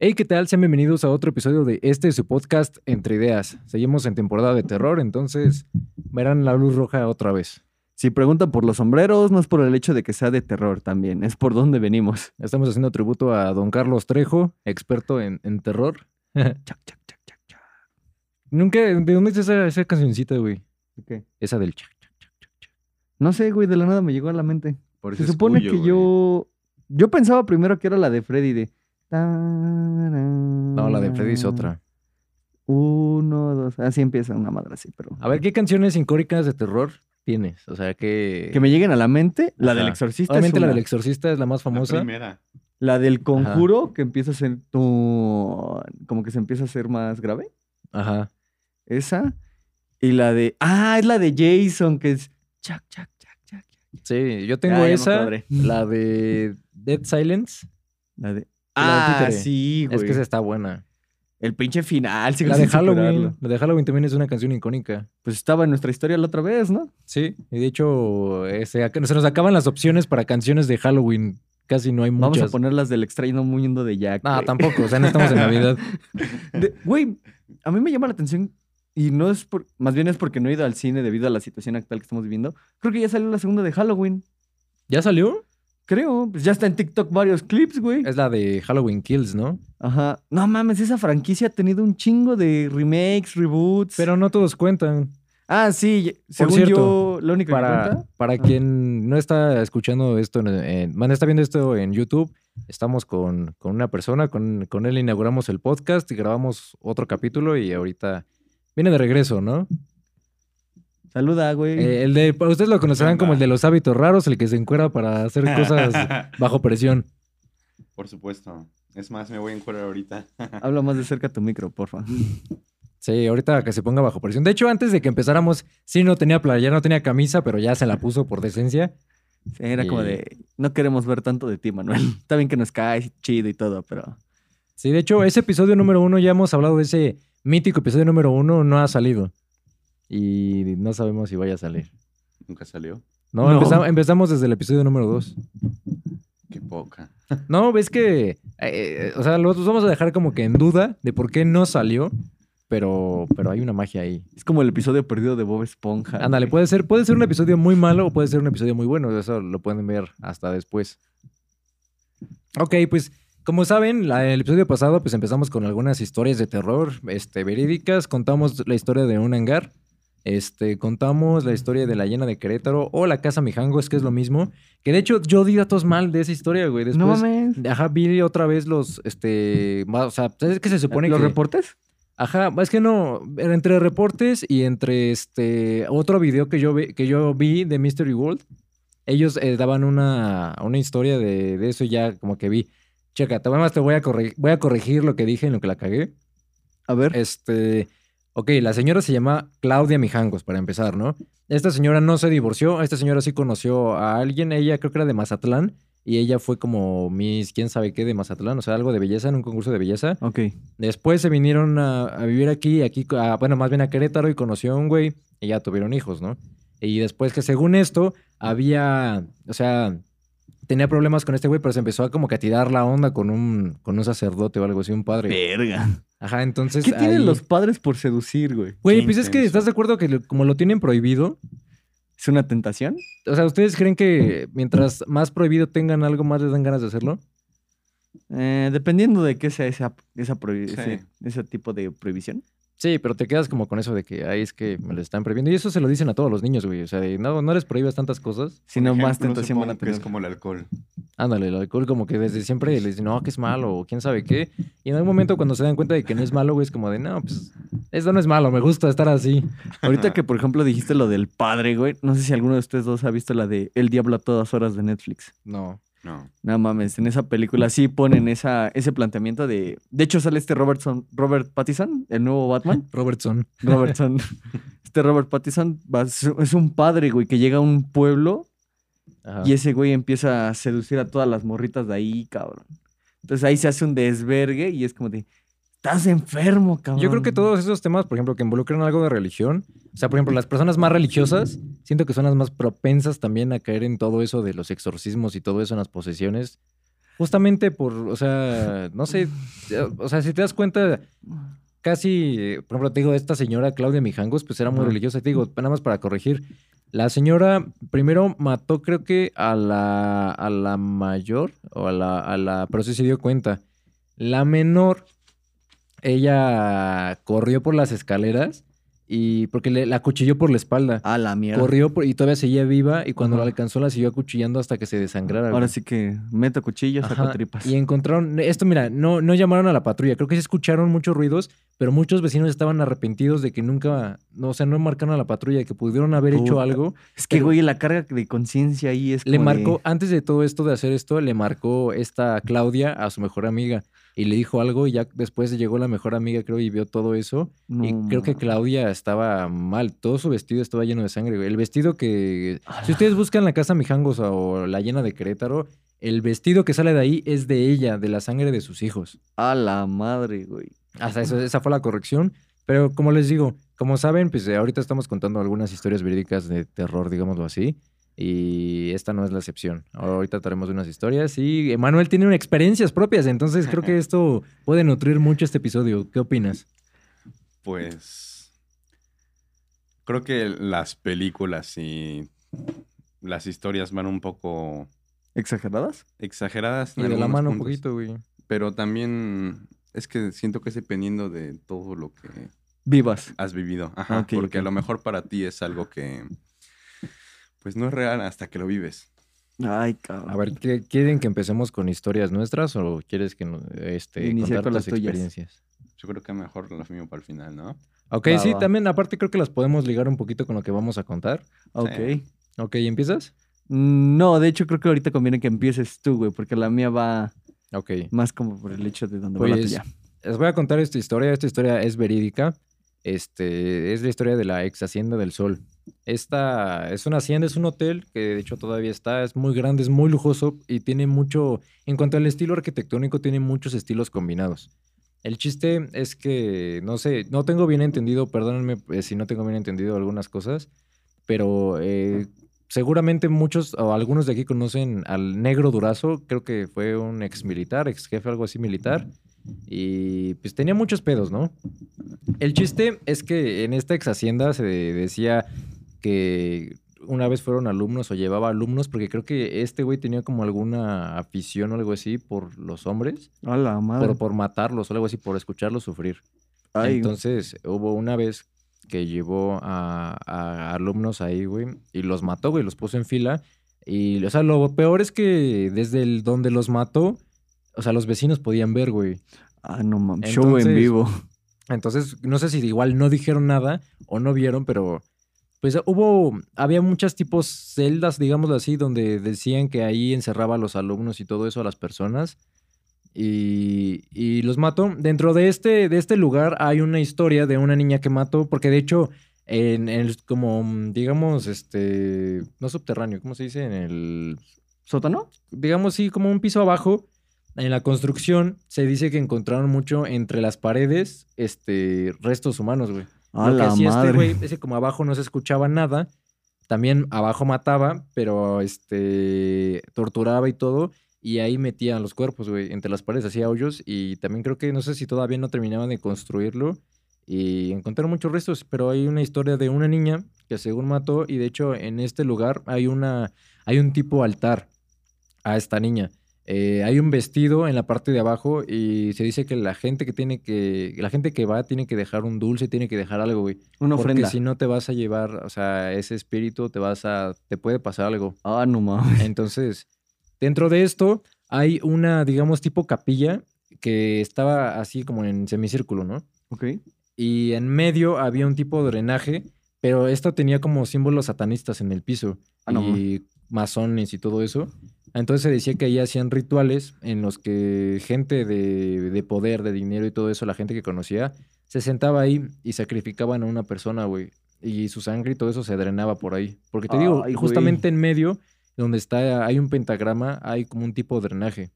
Hey, ¿qué tal? Sean bienvenidos a otro episodio de este su podcast Entre Ideas. Seguimos en temporada de terror, entonces verán la luz roja otra vez. Si preguntan por los sombreros, no es por el hecho de que sea de terror también, es por dónde venimos. Estamos haciendo tributo a don Carlos Trejo, experto en, en terror. Chac, chac, chac, chac, chac. Nunca, ¿de dónde es esa, esa cancioncita, güey? ¿Qué? Esa del chac, chac, chac, chac, chac. No sé, güey, de la nada me llegó a la mente. Por Se es supone cuyo, que güey. yo. Yo pensaba primero que era la de Freddy de. No, la de Freddy es otra. Uno, dos. Así empieza una madre así, pero. A ver, ¿qué canciones incóricas de terror tienes? O sea, que... Que me lleguen a la mente, la del exorcista. Obviamente es la del exorcista es la más La famosa. primera. La del conjuro, que empieza a ser tu. Como que se empieza a hacer más grave. Ajá. Esa. Y la de. Ah, es la de Jason, que es. Chac, chac, chac, chac. Sí, yo tengo Ya, me esa, la de Dead Silence. La de. Ah, sí, güey. Es que esa está buena. El pinche final, sigo La de Halloween. superarlo. La de Halloween también es una canción icónica. Pues estaba en nuestra historia la otra vez, ¿no? Sí, y de hecho se, nos acaban las opciones para canciones de Halloween. Casi no hay Vamos muchas. a poner las del extraño mundo de Jack. No, güey. tampoco. O sea, no estamos en Navidad. De- Güey, a mí me llama la atención y no es por, más bien es porque no he ido al cine debido a la situación actual que estamos viviendo. Creo que ya salió la segunda de Halloween. ¿Ya salió? Creo, pues ya está en TikTok varios clips, güey. Es la de Halloween Kills, ¿no? Ajá. No mames, esa franquicia ha tenido un chingo de remakes, reboots. Pero no todos cuentan. Ah, sí, según cierto, yo, lo único que Para, cuenta. para Ah. quien no está escuchando esto, en, en- bueno, está viendo esto en YouTube, estamos con, con una persona, con, con él inauguramos el podcast y grabamos otro capítulo y ahorita viene de regreso, ¿no? Saluda, güey. Eh, el de, ustedes lo conocerán como el de los hábitos raros, el que se encuera para hacer cosas bajo presión. Por supuesto. Es más, me voy a encuadrar ahorita. Habla más de cerca tu micro, porfa. Sí, ahorita que se ponga bajo presión. De hecho, antes de que empezáramos, sí no tenía playera, no tenía camisa, pero ya se la puso por decencia. Sí, era como de, no queremos ver tanto de ti, Manuel. Está bien que nos caes chido y todo, pero... Sí, de hecho, ese episodio número uno, ya hemos hablado de ese mítico episodio número uno, no ha salido. Y no sabemos si vaya a salir. Nunca salió. No, No. empeza- empezamos desde el episodio número dos. Qué poca. No, ves que, eh, o sea, los vamos a dejar como que en duda de por qué no salió, pero, pero hay una magia ahí. Es como el episodio perdido de Bob Esponja. Ándale, puede ser, puede ser un episodio muy malo o puede ser un episodio muy bueno. Eso lo pueden ver hasta después. Ok, pues como saben, la- el episodio pasado pues empezamos con algunas historias de terror este, verídicas. Contamos la historia de un hangar. Este, contamos la historia de la llena de Querétaro o la casa Mijangos, que es lo mismo. Que de hecho yo di datos mal de esa historia, güey. Después, No mames. Ajá, vi otra vez los, este, o sea, ¿sabes qué se supone ¿Los que... reportes? Ajá, es que no, entre reportes y entre este otro video que yo vi, que yo vi de Mystery World, ellos eh, daban una, una historia de, de eso y ya como que vi. Checa, además te voy a, corregir, voy a corregir lo que dije en lo que la cagué. A ver. Este, ok, la señora se llama Claudia Mijangos, para empezar, ¿no? Esta señora no se divorció, esta señora sí conoció a alguien, ella creo que era de Mazatlán, y ella fue como Miss, quién sabe qué de Mazatlán, o sea, algo de belleza, en un concurso de belleza. Ok. Después se vinieron a, a vivir aquí, aquí, a- bueno, más bien a Querétaro y conoció a un güey y ya tuvieron hijos, ¿no? Y después que según esto había, o sea, tenía problemas con este güey, pero se empezó a como que a tirar la onda con un, con un sacerdote o algo así, un padre. Verga. Ajá, entonces ¿Qué tienen ahí- los padres por seducir, güey? Güey, pues es que estás de acuerdo que como lo tienen prohibido, ¿Es una tentación? o sea, ¿ustedes creen que mientras más prohibido tengan algo, más les dan ganas de hacerlo? Eh, dependiendo de qué sea esa, esa Sí. ese, ese tipo de prohibición. Sí, pero te quedas como con eso de que ahí es que me lo están prohibiendo. Y eso se lo dicen a todos los niños, güey. O sea, de, no, no les prohíbas tantas cosas. Si no, Por más tentación van a supongo que tener. es como el alcohol. Ándale, el alcohol como que desde siempre les dicen, no, que es malo o quién sabe qué. Y en algún momento cuando se dan cuenta de que no es malo, güey, es como de, no, pues esto no es malo, me gusta estar así. Ahorita que, por ejemplo, dijiste lo del padre, güey. No sé si alguno de ustedes dos ha visto la de El Diablo a todas horas de Netflix. No. No. No mames, en esa película sí ponen esa, ese planteamiento de... De hecho sale este Robertson, Robert Pattinson, el nuevo Batman. Robertson. Robertson. este Robert Pattinson va- es un padre, güey, que llega a un pueblo Ajá. y ese güey empieza a seducir a todas las morritas de ahí, cabrón. Entonces ahí se hace un desvergue y es como de... Estás enfermo, cabrón. Yo creo que todos esos temas, por ejemplo, que involucran algo de religión, o sea, por ejemplo, las personas más religiosas, siento que son las más propensas también a caer en todo eso de los exorcismos y todo eso en las posesiones. justamente por, o sea, no sé, o sea, si te das cuenta, casi, por ejemplo, te digo, esta señora Claudia Mijangos, pues era muy religiosa. Te digo, nada más para corregir. La señora primero mató, creo que a la, a la mayor, o a la, a la, pero sí se dio cuenta. La menor, ella corrió por las escaleras y porque le, la cuchilló por la espalda. A la mierda. Corrió por- y todavía seguía viva y cuando Ajá. la alcanzó la siguió acuchillando hasta que se desangrara. Ahora güey. sí que meto cuchillo, saco Ajá, tripas. Y encontraron, esto mira, no, no llamaron a la patrulla, creo que sí escucharon muchos ruidos, pero muchos vecinos estaban arrepentidos de que nunca, no, o sea, no marcaron a la patrulla, que pudieron haber hecho algo. Es que, güey, la carga de conciencia ahí es Le como de- marcó, antes de todo esto, de hacer esto, le marcó esta Claudia a su mejor amiga y le dijo algo y ya después llegó la mejor amiga, creo, y vio todo eso. y creo que. Claudia estaba mal, todo su vestido estaba lleno de sangre. El vestido que, si ustedes buscan la casa Mijangos o la llena de Querétaro, el vestido que sale de ahí es de ella, de la sangre de sus hijos. A la madre, güey. Hasta eso, esa fue la corrección. Pero como les digo, como saben, pues ahorita estamos contando algunas historias verídicas de terror, digámoslo así. Y esta no es la excepción. Ahorita trataremos de unas historias y Emanuel tiene experiencias propias, entonces creo que esto puede nutrir mucho este episodio. ¿Qué opinas? Pues creo que las películas y las historias van un poco ¿Exageradas? exageradas. Y de la mano un poquito, güey. Pero también es que siento que es dependiendo de todo lo que Vivas. has vivido. Ajá, porque a lo mejor para ti es algo que pues no es real hasta que lo vives. Ay, cabrón. A ver, ¿qué- ¿quieren que empecemos con historias nuestras o quieres que este, Iniciar contar con las tuyas. experiencias? Yo creo que mejor lo mío para el final, ¿no? Ok, Va, sí, va. también aparte creo que las podemos ligar un poquito con lo que vamos a contar. Ok. Sí. Ok, ¿empiezas? Mm, No, de hecho creo que ahorita conviene que empieces tú, güey, porque la mía va Ok. más como por el hecho de donde va la Pues, tuya. Les voy a contar esta historia. Esta historia es verídica. Este, es la historia de la ex Hacienda del Sol. Esta es una hacienda, es un hotel que de hecho todavía está, es muy grande, es muy lujoso y tiene mucho, en cuanto al estilo arquitectónico, tiene muchos estilos combinados. El chiste es que, no sé, no tengo bien entendido, perdónenme eh, si no tengo bien entendido algunas cosas, pero eh, seguramente muchos o algunos de aquí conocen al negro Durazo, creo que fue un ex militar, ex jefe, algo así militar. Y pues tenía muchos pedos, ¿no? El chiste es que en esta ex hacienda se decía que una vez fueron alumnos o llevaba alumnos, porque creo que este güey tenía como alguna afición o algo así por los hombres, A la madre. por, por matarlos o algo así, por escucharlos sufrir. Ay, Entonces hubo una vez que llevó a, a alumnos ahí, güey, y los mató, güey, los puso en fila. Y, o sea, lo peor es que desde el donde los mató, o sea, los vecinos podían ver, güey. ah, no mames. Show en vivo. Entonces, no sé si igual no dijeron nada o no vieron, pero pues hubo, había muchas tipos celdas, digámoslo así, donde decían que ahí encerraba a los alumnos y todo eso a las personas. Y, y los mató. Dentro de este, de este lugar hay una historia de una niña que mató, porque de hecho, en el, como, mm, digamos, este, no subterráneo, ¿cómo se dice? En el, ¿Sótano? digamos, sí, como un piso abajo. En la construcción se dice que encontraron mucho entre las paredes, este, restos humanos, güey. A Lo que la hacía madre. este güey es que como abajo no se escuchaba nada, también abajo mataba, pero este torturaba y todo, y ahí metían los cuerpos, güey, entre las paredes hacía hoyos y también creo que no sé si todavía no terminaban de construirlo y encontraron muchos restos, pero hay una historia de una niña que según mató y de hecho en este lugar hay una hay un tipo altar a esta niña. Eh, hay un vestido en la parte de abajo y se dice que la gente que tiene que la gente que va tiene que dejar un dulce, tiene que dejar algo, güey. Una Porque ofrenda. si no te vas a llevar, o sea, ese espíritu te vas a te puede pasar algo. Ah, no mames. Entonces, dentro de esto hay una, digamos, tipo capilla que estaba así como en semicírculo, ¿no? Ok. Y en medio había un tipo de drenaje, pero esto tenía como símbolos satanistas en el piso Ah, no y masones y todo eso. Entonces se decía que ahí hacían rituales en los que gente de, de poder, de dinero y todo eso, la gente que conocía, se sentaba ahí y sacrificaban a una persona, güey. Y su sangre y todo eso se drenaba por ahí. Porque te digo, güey. justamente en medio, donde está, hay un pentagrama, hay como un tipo de drenaje.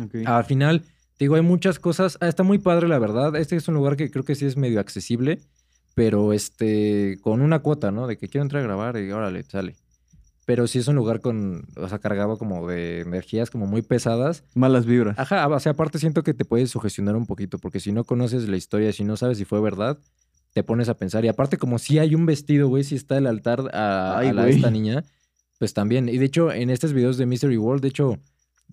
Ok. Al final, te digo, hay muchas cosas. Ah, está muy padre, la verdad. Este es un lugar que creo que sí es medio accesible, pero este, con una cuota, ¿no? De que quiero entrar a grabar y órale, sale. Pero sí es un lugar con, o sea, cargado como de energías como muy pesadas. Malas vibras. Ajá, o sea, aparte siento que te puedes sugestionar un poquito, porque si no conoces la historia, si no sabes si fue verdad, te pones a pensar. Y aparte, como si hay un vestido, güey, si está el altar a, Ay, a la- esta niña, pues también. Y de hecho, en estos videos de Mystery World, de hecho,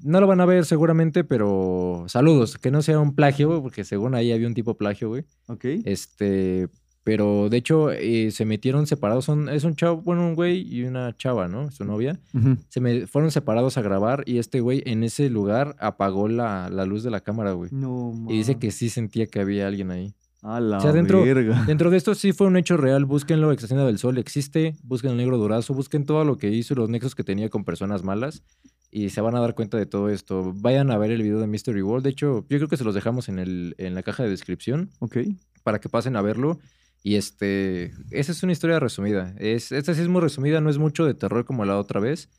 no lo van a ver seguramente, pero saludos, que no sea un plagio, güey, porque según ahí había un tipo plagio, güey. Ok. Este, pero de hecho, eh, se metieron separados. Son, es un chavo, bueno, un güey y una chava, ¿no? Su novia. Se me fueron separados a grabar y este güey en ese lugar apagó la, la luz de la cámara, güey. No, Y dice que sí sentía que había alguien ahí. A la O sea, dentro- verga. Dentro de esto sí fue un hecho real. Búsquenlo, Extracción del Sol existe. Busquen el negro durazo. Busquen todo lo que hizo y los nexos que tenía con personas malas. Y se van a dar cuenta de todo esto. Vayan a ver el video de Mystery World. De hecho, yo creo que se los dejamos en, el, en la caja de descripción Ok. para que pasen a verlo. Y este, esa es una historia resumida. Es, esta sí es muy resumida, no es mucho de terror como la otra vez,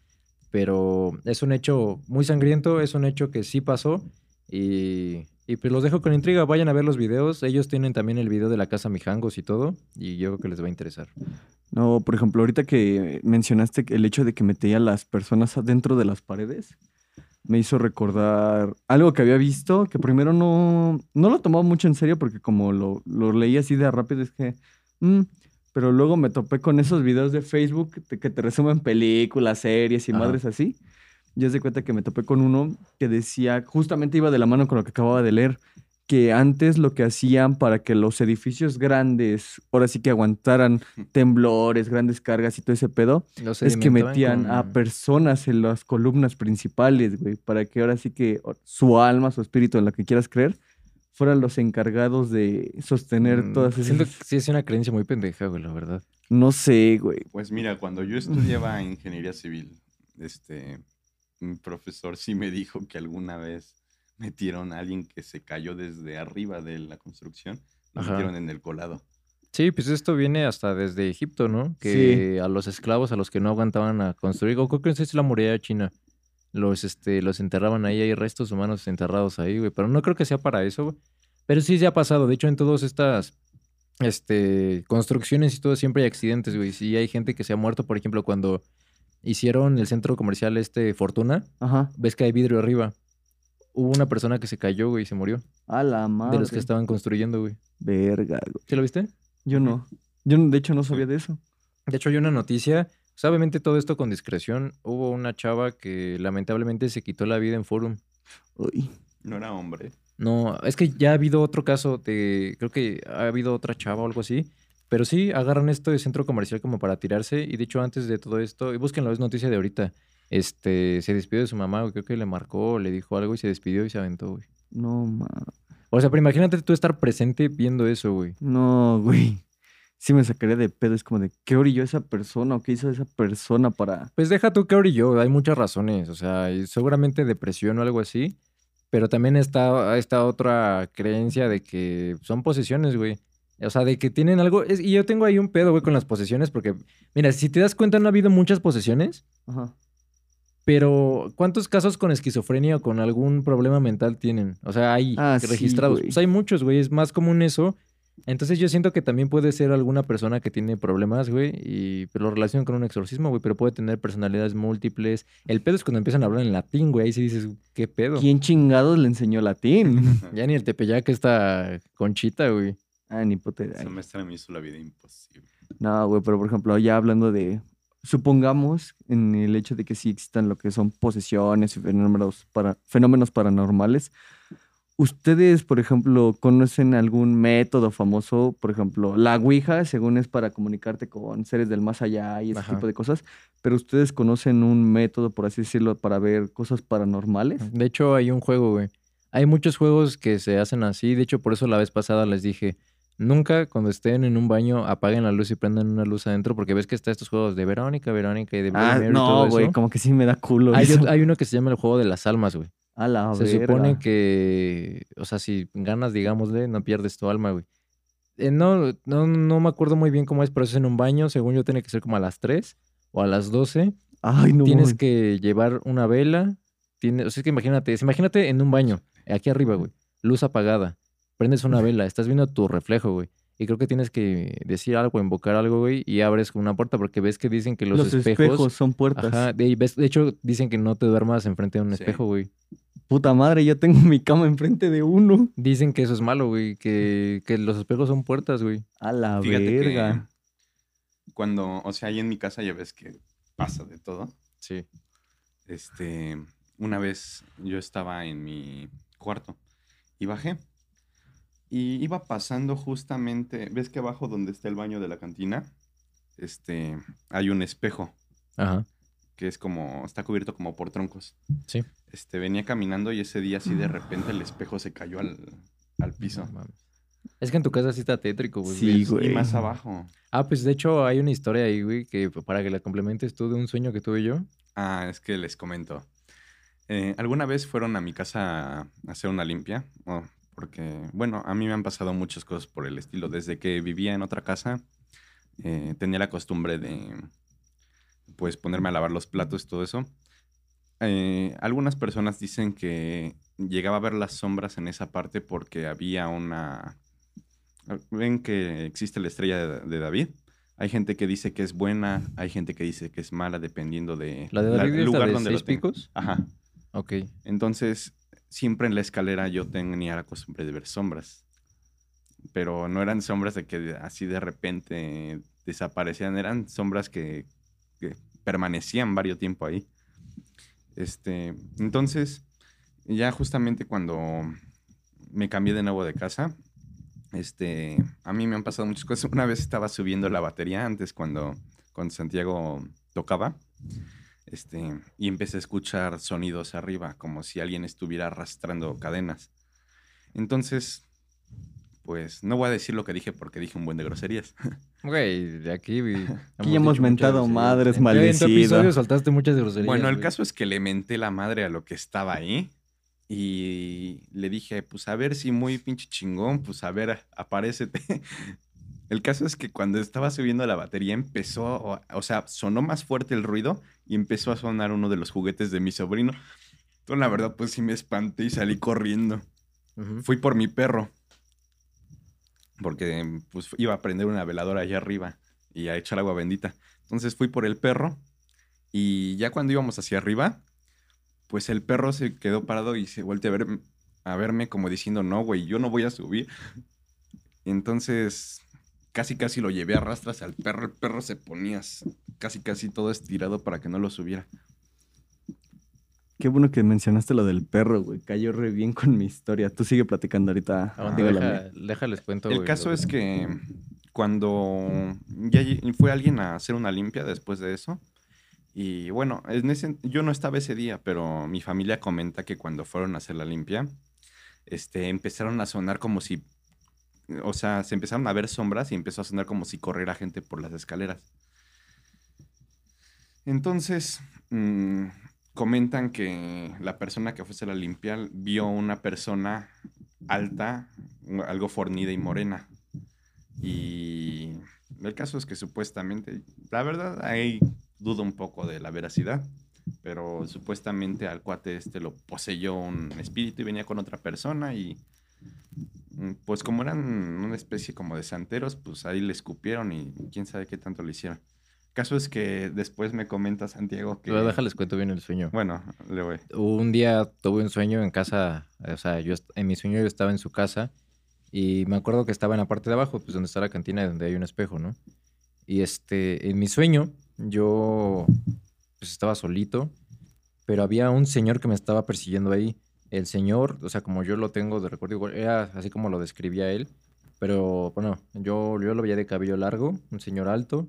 pero es un hecho muy sangriento, es un hecho que sí pasó. Y, y pues los dejo con intriga, vayan a ver los videos. Ellos tienen también el video de la casa Mijangos y todo, y yo creo que les va a interesar. No, por ejemplo, ahorita que mencionaste el hecho de que metía a las personas adentro de las paredes, me hizo recordar algo que había visto, que primero no, no lo tomaba mucho en serio porque como lo, lo leí así de rápido, es que... mm, pero luego me topé con esos videos de Facebook que te resumen películas, series y Ajá. madres así. Yo se cuenta que me topé con uno que decía, justamente iba de la mano con lo que acababa de leer, que antes lo que hacían para que los edificios grandes, ahora sí que aguantaran temblores, grandes cargas y todo ese pedo, Los es que metían a personas en las columnas principales, güey, para que ahora sí que su alma, su espíritu, en lo que quieras creer, fueran los encargados de sostener Mm, todas Siento esas... que sí es una creencia muy pendeja, güey, la verdad. No sé, güey. Pues mira, cuando yo estudiaba ingeniería civil, este, un profesor sí me dijo que alguna vez metieron a alguien que se cayó desde arriba de la construcción, lo Ajá. metieron en el colado. Sí, pues esto viene hasta desde Egipto, ¿no? Que a los esclavos, a los que no aguantaban a construir, o creo que es la muralla china, los, este, los enterraban ahí, hay restos humanos enterrados ahí, güey. Pero no creo que sea para eso, güey. Pero sí se ha pasado. De hecho, en todas estas este, construcciones y todo siempre hay accidentes, güey. Sí hay gente que se ha muerto, por ejemplo, cuando hicieron el centro comercial este Fortuna, Ajá. ves que hay vidrio arriba. Hubo una persona que se cayó, güey, y se murió. A la madre. De los que estaban construyendo, güey. Verga, güey. ¿Sí lo viste? Yo no. Yo, de hecho, no sabía de eso. De hecho, hay una noticia. o sea, obviamente todo esto con discreción. Hubo una chava que lamentablemente se quitó la vida en Forum. Uy. No era hombre. No, es que ya ha habido otro caso de. Creo que ha habido otra chava o algo así. Pero sí, agarran esto de centro comercial como para tirarse. Y de hecho, antes de todo esto, y búsquenlo, es noticia de ahorita. Este, se despidió de su mamá, güey, creo que le marcó, le dijo algo y se despidió y se aventó, güey. No, ma. O sea, pero imagínate tú estar presente viendo eso, güey. No, güey. Sí me sacaría de pedo. Es como de, ¿qué orilló esa persona o qué hizo esa persona para...? Pues deja tú y yo, hay muchas razones, o sea, seguramente depresión o algo así, pero también está esta otra creencia de que son posesiones, güey. O sea, de que tienen algo, es- y yo tengo ahí un pedo, güey, con las posesiones, porque, mira, si te das cuenta, no ha habido muchas posesiones, Ajá. Pero ¿cuántos casos con esquizofrenia o con algún problema mental tienen? O sea, hay Ah, registrados. pues hay muchos, güey, es más común eso. Entonces yo siento que también puede ser alguna persona que tiene problemas, güey, y pero lo relacionan con un exorcismo, güey, pero puede tener personalidades múltiples. El pedo es cuando empiezan a hablar en latín, güey, ahí sí dices, ¿qué pedo? ¿Quién chingados le enseñó latín? Ya ni el tepeyac está conchita, güey. ah, ni puta idea. Esa maestra me hizo la vida imposible. No, güey, pero por ejemplo, ya hablando de, supongamos en el hecho de que sí existan lo que son posesiones y fenómenos, para, fenómenos paranormales, ¿ustedes, por ejemplo, conocen algún método famoso? Por ejemplo, la Ouija, según es para comunicarte con seres del más allá y ese Ajá. tipo de cosas, pero ¿ustedes conocen un método, por así decirlo, para ver cosas paranormales? De hecho, hay un juego, güey. Hay muchos juegos que se hacen así. De hecho, por eso la vez pasada les dije, nunca cuando estén en un baño apaguen la luz y prendan una luz adentro, porque ves que está estos juegos de Verónica, Verónica y de Ah, Mary y todo no, güey, como que sí me da culo. Hay, eso. ot- hay uno que se llama el juego de las almas, güey. A la Se verga. supone que, o sea, si ganas, digámosle, no pierdes tu alma, güey. Eh, no, no, no me acuerdo muy bien cómo es, pero es en un baño. Según yo, tiene que ser como a las 3 o a las 12. Ay, no. Tienes que llevar una vela. Tiene, o sea, es que imagínate, es- imagínate en un baño, aquí arriba, güey. Luz apagada. Prendes una vela, estás viendo tu reflejo, güey. Y creo que tienes que decir algo, invocar algo, güey, y abres una puerta porque ves que dicen que los, Los, espejos... espejos, son puertas. Ajá, de, y ves- de hecho dicen que no te duermas enfrente de un Sí. espejo, güey. Puta madre, ya tengo mi cama enfrente de uno. Dicen que eso es malo, güey, que, que los espejos son puertas, güey. A la Fíjate verga. que cuando, o sea, ahí en mi casa ya ves que pasa de todo. Sí. Este, una vez yo estaba en mi cuarto y bajé. Y iba pasando justamente, ¿ves que abajo donde está el baño de la cantina? Este, hay un espejo Ajá. que es como, está cubierto como por troncos. Sí. Este, venía caminando y ese día así de repente el espejo se cayó al, al piso. No mames. Es que en tu casa sí está tétrico, güey. Sí, güey. Y más abajo. Ah, pues de hecho hay una historia ahí, güey, que para que la complementes tú de un sueño que tuve yo. Ah, es que les comento. Eh, ¿Alguna vez fueron a mi casa a hacer una limpia? Oh, porque, bueno, a mí me han pasado muchas cosas por el estilo. Desde que vivía en otra casa, eh, tenía la costumbre de, pues, ponerme a lavar los platos y todo eso. Eh, algunas personas dicen que llegaba a ver las sombras en esa parte porque había una... Ven que existe la estrella de, de David. Hay gente que dice que es buena, hay gente que dice que es mala, dependiendo de La de David es la de lo seis picos. Ajá. Ok. Entonces, siempre en la escalera yo tenía la costumbre de ver sombras. Pero no eran sombras de que así de repente desaparecían, eran sombras que, que permanecían varios tiempo ahí. Este, entonces, ya justamente cuando me cambié de nuevo de casa, este, a mí me han pasado muchas cosas. Una vez estaba subiendo la batería antes cuando, cuando Santiago tocaba. Este, y empecé a escuchar sonidos arriba, como si alguien estuviera arrastrando cadenas. Entonces, pues no voy a decir lo que dije porque dije un buen de groserías. Güey, de aquí, Aquí hemos muchas mentado madres, tu- En tu maldecido. episodio soltaste muchas groserías. bueno, el güey. caso es que le menté la madre a lo que estaba ahí y le dije, pues a ver si muy pinche chingón, pues a ver, aparécete. El caso es que cuando estaba subiendo la batería empezó, o, o sea, sonó más fuerte el ruido y empezó a sonar uno de los juguetes de mi sobrino. Entonces, la verdad, pues sí me espanté y salí corriendo. Fui por mi perro. Porque pues iba a prender una veladora allá arriba y a echar agua bendita. Entonces fui por el perro y ya cuando íbamos hacia arriba, pues el perro se quedó parado y se volteó a, ver, a verme como diciendo, no, güey, yo no voy a subir. Entonces casi casi lo llevé a rastras al perro. El perro se ponía casi casi todo estirado para que no lo subiera. Qué bueno que mencionaste lo del perro, güey. Cayó re bien con mi historia. Tú sigue platicando ahorita. Ah, digo deja- déjales cuento. El güey, caso es que cuando ya fue alguien a hacer una limpia después de eso, y bueno, en ese- yo no estaba ese día, pero mi familia comenta que cuando fueron a hacer la limpia, este, empezaron a sonar como si, o sea, se empezaron a ver sombras y empezó a sonar como si corriera gente por las escaleras. Entonces, mm, comentan que la persona que fue a hacer la limpia vio una persona alta, algo fornida y morena. Y el caso es que supuestamente, la verdad, ahí dudo un poco de la veracidad, pero supuestamente al cuate este lo poseyó un espíritu y venía con otra persona y pues como eran una especie como de santeros, pues ahí le escupieron y quién sabe qué tanto le hicieron. Caso es que después me comenta Santiago que... Pero déjales cuento bien el sueño. Bueno, le voy. Un día tuve un sueño en casa, o sea, yo en mi sueño yo estaba en su casa y me acuerdo que estaba en la parte de abajo, pues donde está la cantina, donde hay un espejo, ¿no? Y este, en mi sueño yo pues estaba solito, pero había un señor que me estaba persiguiendo ahí. El señor, o sea, como yo lo tengo de recuerdo, igual, era así como lo describía él, pero bueno, yo, yo lo veía de cabello largo, un señor alto,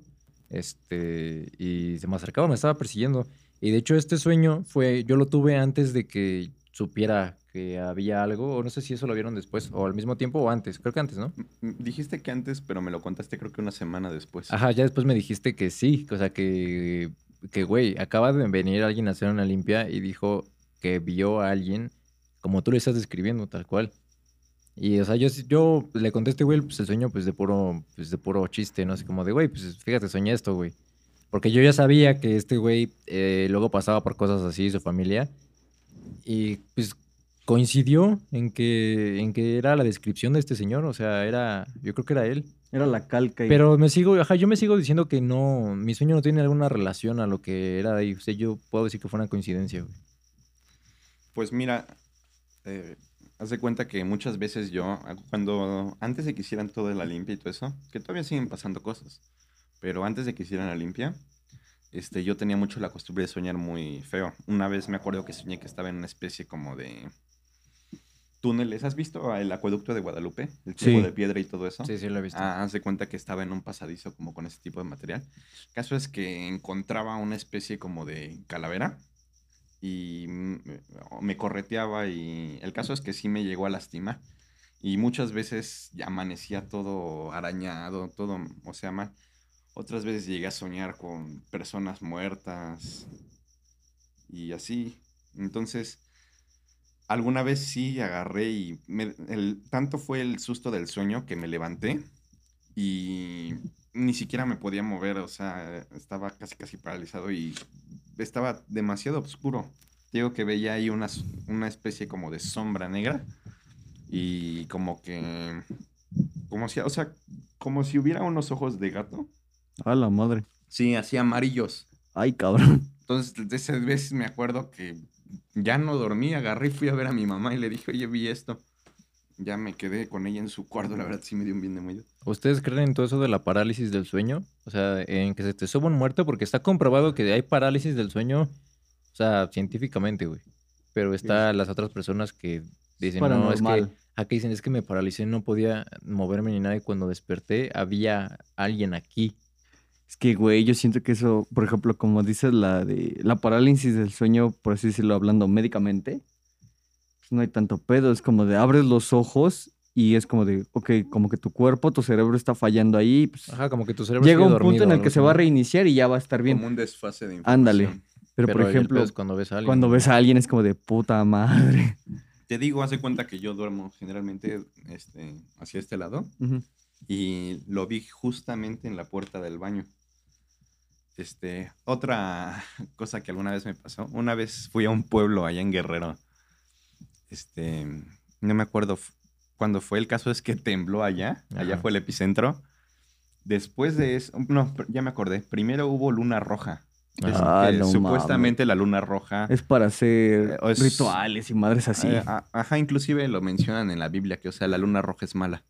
este, y se me acercaba, me estaba persiguiendo. Y de hecho este sueño fue, yo lo tuve antes de que supiera que había algo, o no sé si eso lo vieron después, o al mismo tiempo o antes, creo que antes, ¿no? Dijiste que antes, pero me lo contaste creo que una semana después. Ajá, ya después me dijiste que sí, o sea que, que güey, acaba de venir alguien a hacer una limpia y dijo que vio a alguien como tú le estás describiendo, tal cual. Y, o sea, yo, yo le conté a este güey, pues el sueño, pues de puro, pues de puro chiste, ¿no? Así como de, güey, pues fíjate, soñé esto, güey. Porque yo ya sabía que este güey eh, luego pasaba por cosas así, su familia. Y pues coincidió en que, en que era la descripción de este señor. O sea, era. Yo creo que era él. Era la calca. y- Pero me sigo, ajá, yo me sigo diciendo que no. Mi sueño no tiene alguna relación a lo que era ahí. O sea, yo puedo decir que fue una coincidencia, güey. Pues mira, eh, haz de cuenta que muchas veces yo, cuando antes de que hicieran todo la limpia y todo eso, que todavía siguen pasando cosas, pero antes de que hicieran la limpia, este, yo tenía mucho la costumbre de soñar muy feo. Una vez me acuerdo que soñé que estaba en una especie como de túneles. ¿Has visto el acueducto de Guadalupe? El Sí. de piedra y todo eso. Sí, sí, lo he visto. Ah, haz de cuenta que estaba en un pasadizo como con ese tipo de material. El caso es que encontraba una especie como de calavera y me correteaba y el caso es que sí me llegó a lastimar. Y muchas veces amanecía todo arañado, todo, o sea, mal. Otras veces llegué a soñar con personas muertas y así. Entonces, alguna vez sí agarré y tanto fue el susto del sueño que me levanté y ni siquiera me podía mover, o sea, estaba casi casi paralizado y estaba demasiado oscuro. Digo que veía ahí una, una especie como de sombra negra y como que, como si, o sea, como si hubiera unos ojos de gato. A la madre. Sí, así amarillos. Ay, cabrón. Entonces, de esas veces me acuerdo que ya no dormí, agarré y fui a ver a mi mamá y le dije, oye, vi esto. Ya me quedé con ella en su cuarto, la verdad sí me dio un bien de miedo. ¿Ustedes creen en todo eso de la parálisis del sueño? O sea, en que se te suba un muerto, porque está comprobado que hay parálisis del sueño, o sea, científicamente, güey. Pero está las otras personas que dicen, no, es que, aquí dicen, es que me paralicé, no podía moverme ni nada, y cuando desperté había alguien aquí. Es que, güey, yo siento que eso, por ejemplo, como dices, la de la parálisis del sueño, por así decirlo, hablando médicamente, no hay tanto pedo. Es como de abres los ojos y es como de, ok, como que tu cuerpo, tu cerebro está fallando ahí. pues, Ajá, como que tu cerebro llega un punto en el que se va a reiniciar y ya va a estar bien. Como un desfase de información. Ándale. Pero, Pero por el ejemplo, pedo es cuando ves a alguien. cuando ¿no? ves a alguien es como de puta madre. Te digo, hace cuenta que yo duermo generalmente este, hacia este lado y lo vi justamente en la puerta del baño. Este, otra cosa que alguna vez me pasó, una vez fui a un pueblo allá en Guerrero. Este, no me acuerdo cuándo fue, el caso es que tembló allá, allá Ajá. fue el epicentro. Después de eso, no, ya me acordé, primero hubo luna roja. Es Ah, no supuestamente la luna roja Es para hacer Eh, es- rituales y madres así. eh, ajá, inclusive lo mencionan en la Biblia que, o sea, la luna roja es mala.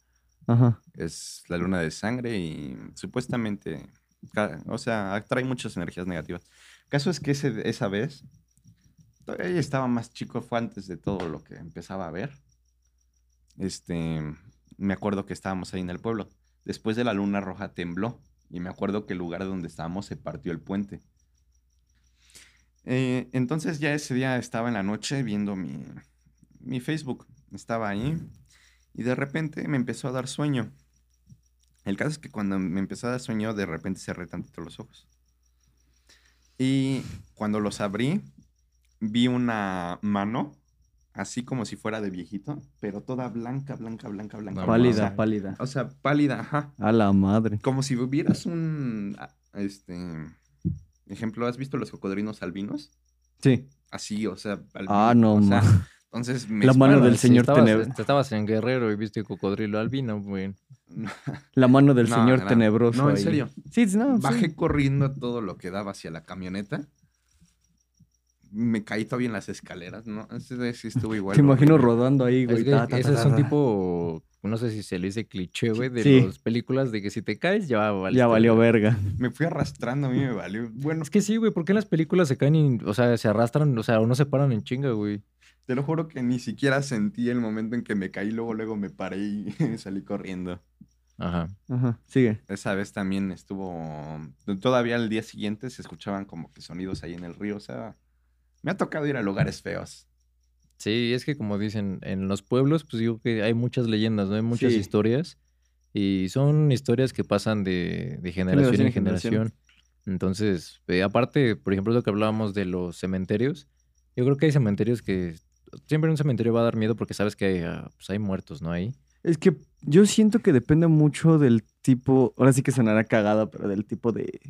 Ajá. Es la luna de sangre y supuestamente, o sea, atrae muchas energías negativas. Caso es que ese, esa vez, todavía estaba más chico, fue antes de todo lo que empezaba a ver. Este, me acuerdo que estábamos ahí en el pueblo. Después de la luna roja tembló y me acuerdo que el lugar donde estábamos se partió el puente. Eh, entonces ya ese día estaba en la noche viendo mi, mi Facebook. Estaba ahí y de repente me empezó a dar sueño. El caso es que cuando me empezó a dar sueño, de repente cerré tantito los ojos. Y cuando los abrí, vi una mano, así como si fuera de viejito, pero toda blanca, blanca, blanca, blanca. Pálida, O sea, pálida. O sea, pálida, ajá. A la madre. Como si hubieras un, ah, este, ejemplo, ¿has visto los cocodrilos albinos? Sí. Así, o sea, Ah, no, o sea, entonces me La mano del Si señor estabas, tenebro. este, estabas en Guerrero y viste cocodrilo albino, güey. La mano del No, señor no, tenebroso. No, en ahí. serio. Sí, no. sí. Bajé corriendo todo lo que daba hacia la camioneta. Me caí todavía en las escaleras, ¿no? Ese sí estuvo igual. Te imagino rodando ahí, Es güey. que ta, ta, ese ta, es un tipo, no sé si se le dice cliché, güey, de Sí. las películas de que si te caes ya valiste Ya valió verga. verga. Me fui arrastrando, a mí me valió. Bueno, Es que sí, güey, ¿por qué en las películas se caen y, o sea, se arrastran, o sea, o no se paran en chinga, güey? te lo juro que ni siquiera sentí el momento en que me caí, luego, luego me paré y salí corriendo. Ajá. Ajá. Sigue. Esa vez también estuvo. Todavía al día siguiente se escuchaban como que sonidos ahí en el río. O sea, me ha tocado ir a lugares feos. Sí, es que como dicen, en los pueblos, pues digo que hay muchas leyendas, ¿no? Hay muchas Sí. historias y son historias que pasan de, de generación Generación en en generación. generación. Entonces, eh, aparte, por ejemplo, lo que hablábamos de los cementerios, yo creo que hay cementerios que siempre un cementerio va a dar miedo porque sabes que hay, ah, pues hay muertos, ¿no? Ahí. Es que yo siento que depende mucho del tipo, ahora sí que sonará cagada, pero del tipo de,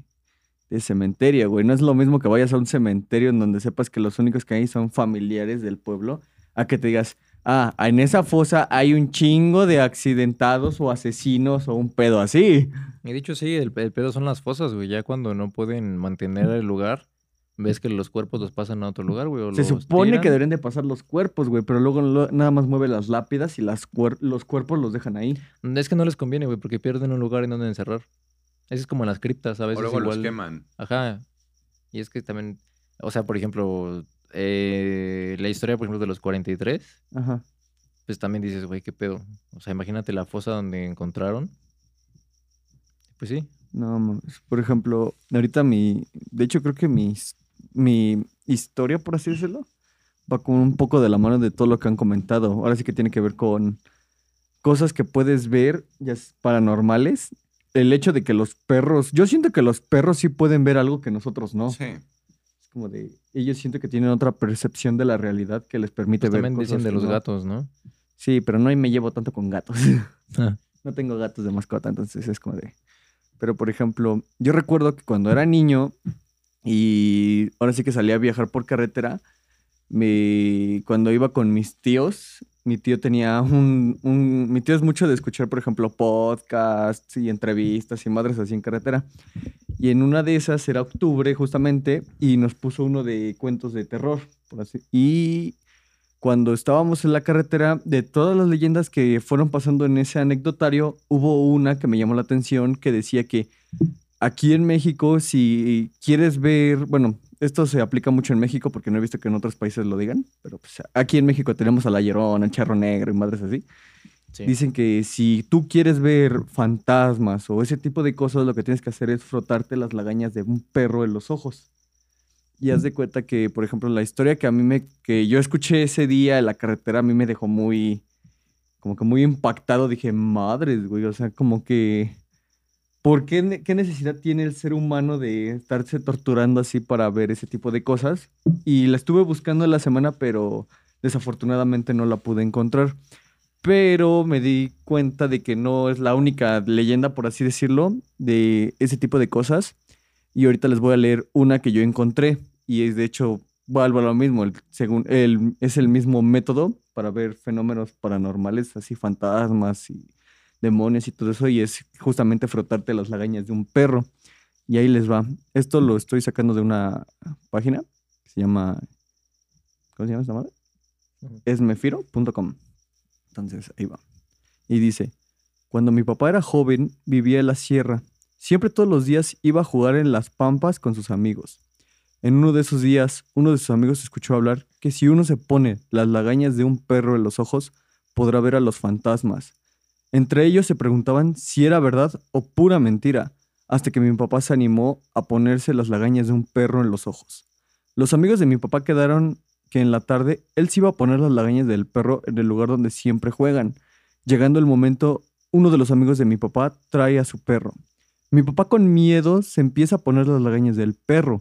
de cementerio, güey. No es lo mismo que vayas a un cementerio en donde sepas que los únicos que hay son familiares del pueblo, a que te digas, ah, en esa fosa hay un chingo de accidentados o asesinos o un pedo así. Y dicho sí, el, el pedo son las fosas, güey. Ya cuando no pueden mantener el lugar, ves que los cuerpos los pasan a otro lugar, güey. Se supone que deberían de pasar los cuerpos, güey, pero luego lo- nada más mueve las lápidas y las cuer- los cuerpos los dejan ahí. Es que no les conviene, güey, porque pierden un lugar en donde encerrar. Eso es como en las criptas, a veces O luego los igual. queman. Ajá. Y es que también, o sea, por ejemplo, eh, la historia, por ejemplo, de los 43, Ajá. pues también dices, güey, qué pedo. O sea, imagínate la fosa donde encontraron. Pues sí. No, mames. Por ejemplo, ahorita mi. De hecho, creo que mi, mi historia, por así decirlo, va con un poco de la mano de todo lo que han comentado. Ahora sí que tiene que ver con cosas que puedes ver, ya es paranormales. El hecho de que los perros. Yo siento que los perros sí pueden ver algo que nosotros no. Sí. Es como de. Ellos siento que tienen otra percepción de la realidad que les permite Pues ver. también dicen cosas de que los no. gatos, ¿no? Sí, pero no me llevo tanto con gatos. Ah. no tengo gatos de mascota, entonces es como de... Pero, por ejemplo, yo recuerdo que cuando era niño y ahora sí que salía a viajar por carretera, me... cuando iba con mis tíos, mi tío tenía un, un... Mi tío es mucho de escuchar, por ejemplo, podcasts y entrevistas y madres así en carretera. Y en una de esas era octubre justamente y nos puso uno de cuentos de terror. Y cuando estábamos en la carretera, de todas las leyendas que fueron pasando en ese anecdotario, hubo una que me llamó la atención que decía que aquí en México, si quieres ver, bueno, esto se aplica mucho en México porque no he visto que en otros países lo digan, pero pues aquí en México tenemos a la Llorona, al Charro Negro y madres así. Sí. Dicen que si tú quieres ver fantasmas o ese tipo de cosas, lo que tienes que hacer es frotarte las lagañas de un perro en los ojos. Y haz de cuenta que, por ejemplo, la historia que a mí me, que yo escuché ese día en la carretera, a mí me dejó muy, como que muy impactado. Dije, madres, güey, o sea, como que, ¿por qué, qué necesidad tiene el ser humano de estarse torturando así para ver ese tipo de cosas? Y la estuve buscando la semana, pero desafortunadamente no la pude encontrar. Pero me di cuenta de que no es la única leyenda, por así decirlo, de ese tipo de cosas. Y ahorita les voy a leer una que yo encontré. Y es de hecho, vuelvo lo mismo. según, es el mismo método para ver fenómenos paranormales, así fantasmas y demonios y todo eso. Y es justamente frotarte las lagañas de un perro. Y ahí les va. Esto lo estoy sacando de una página que se llama. ¿Cómo se llama esta madre? Esmefiro.com. Entonces, ahí va. Y dice, cuando mi papá era joven, vivía en la sierra. Siempre todos los días iba a jugar en las pampas con sus amigos. En uno de esos días, uno de sus amigos escuchó hablar que si uno se pone las lagañas de un perro en los ojos, podrá ver a los fantasmas. Entre ellos se preguntaban si era verdad o pura mentira, hasta que mi papá se animó a ponerse las lagañas de un perro en los ojos. Los amigos de mi papá quedaron que en la tarde él se iba a poner las lagañas del perro en el lugar donde siempre juegan. Llegando el momento, uno de los amigos de mi papá trae a su perro. Mi papá con miedo se empieza a poner las lagañas del perro.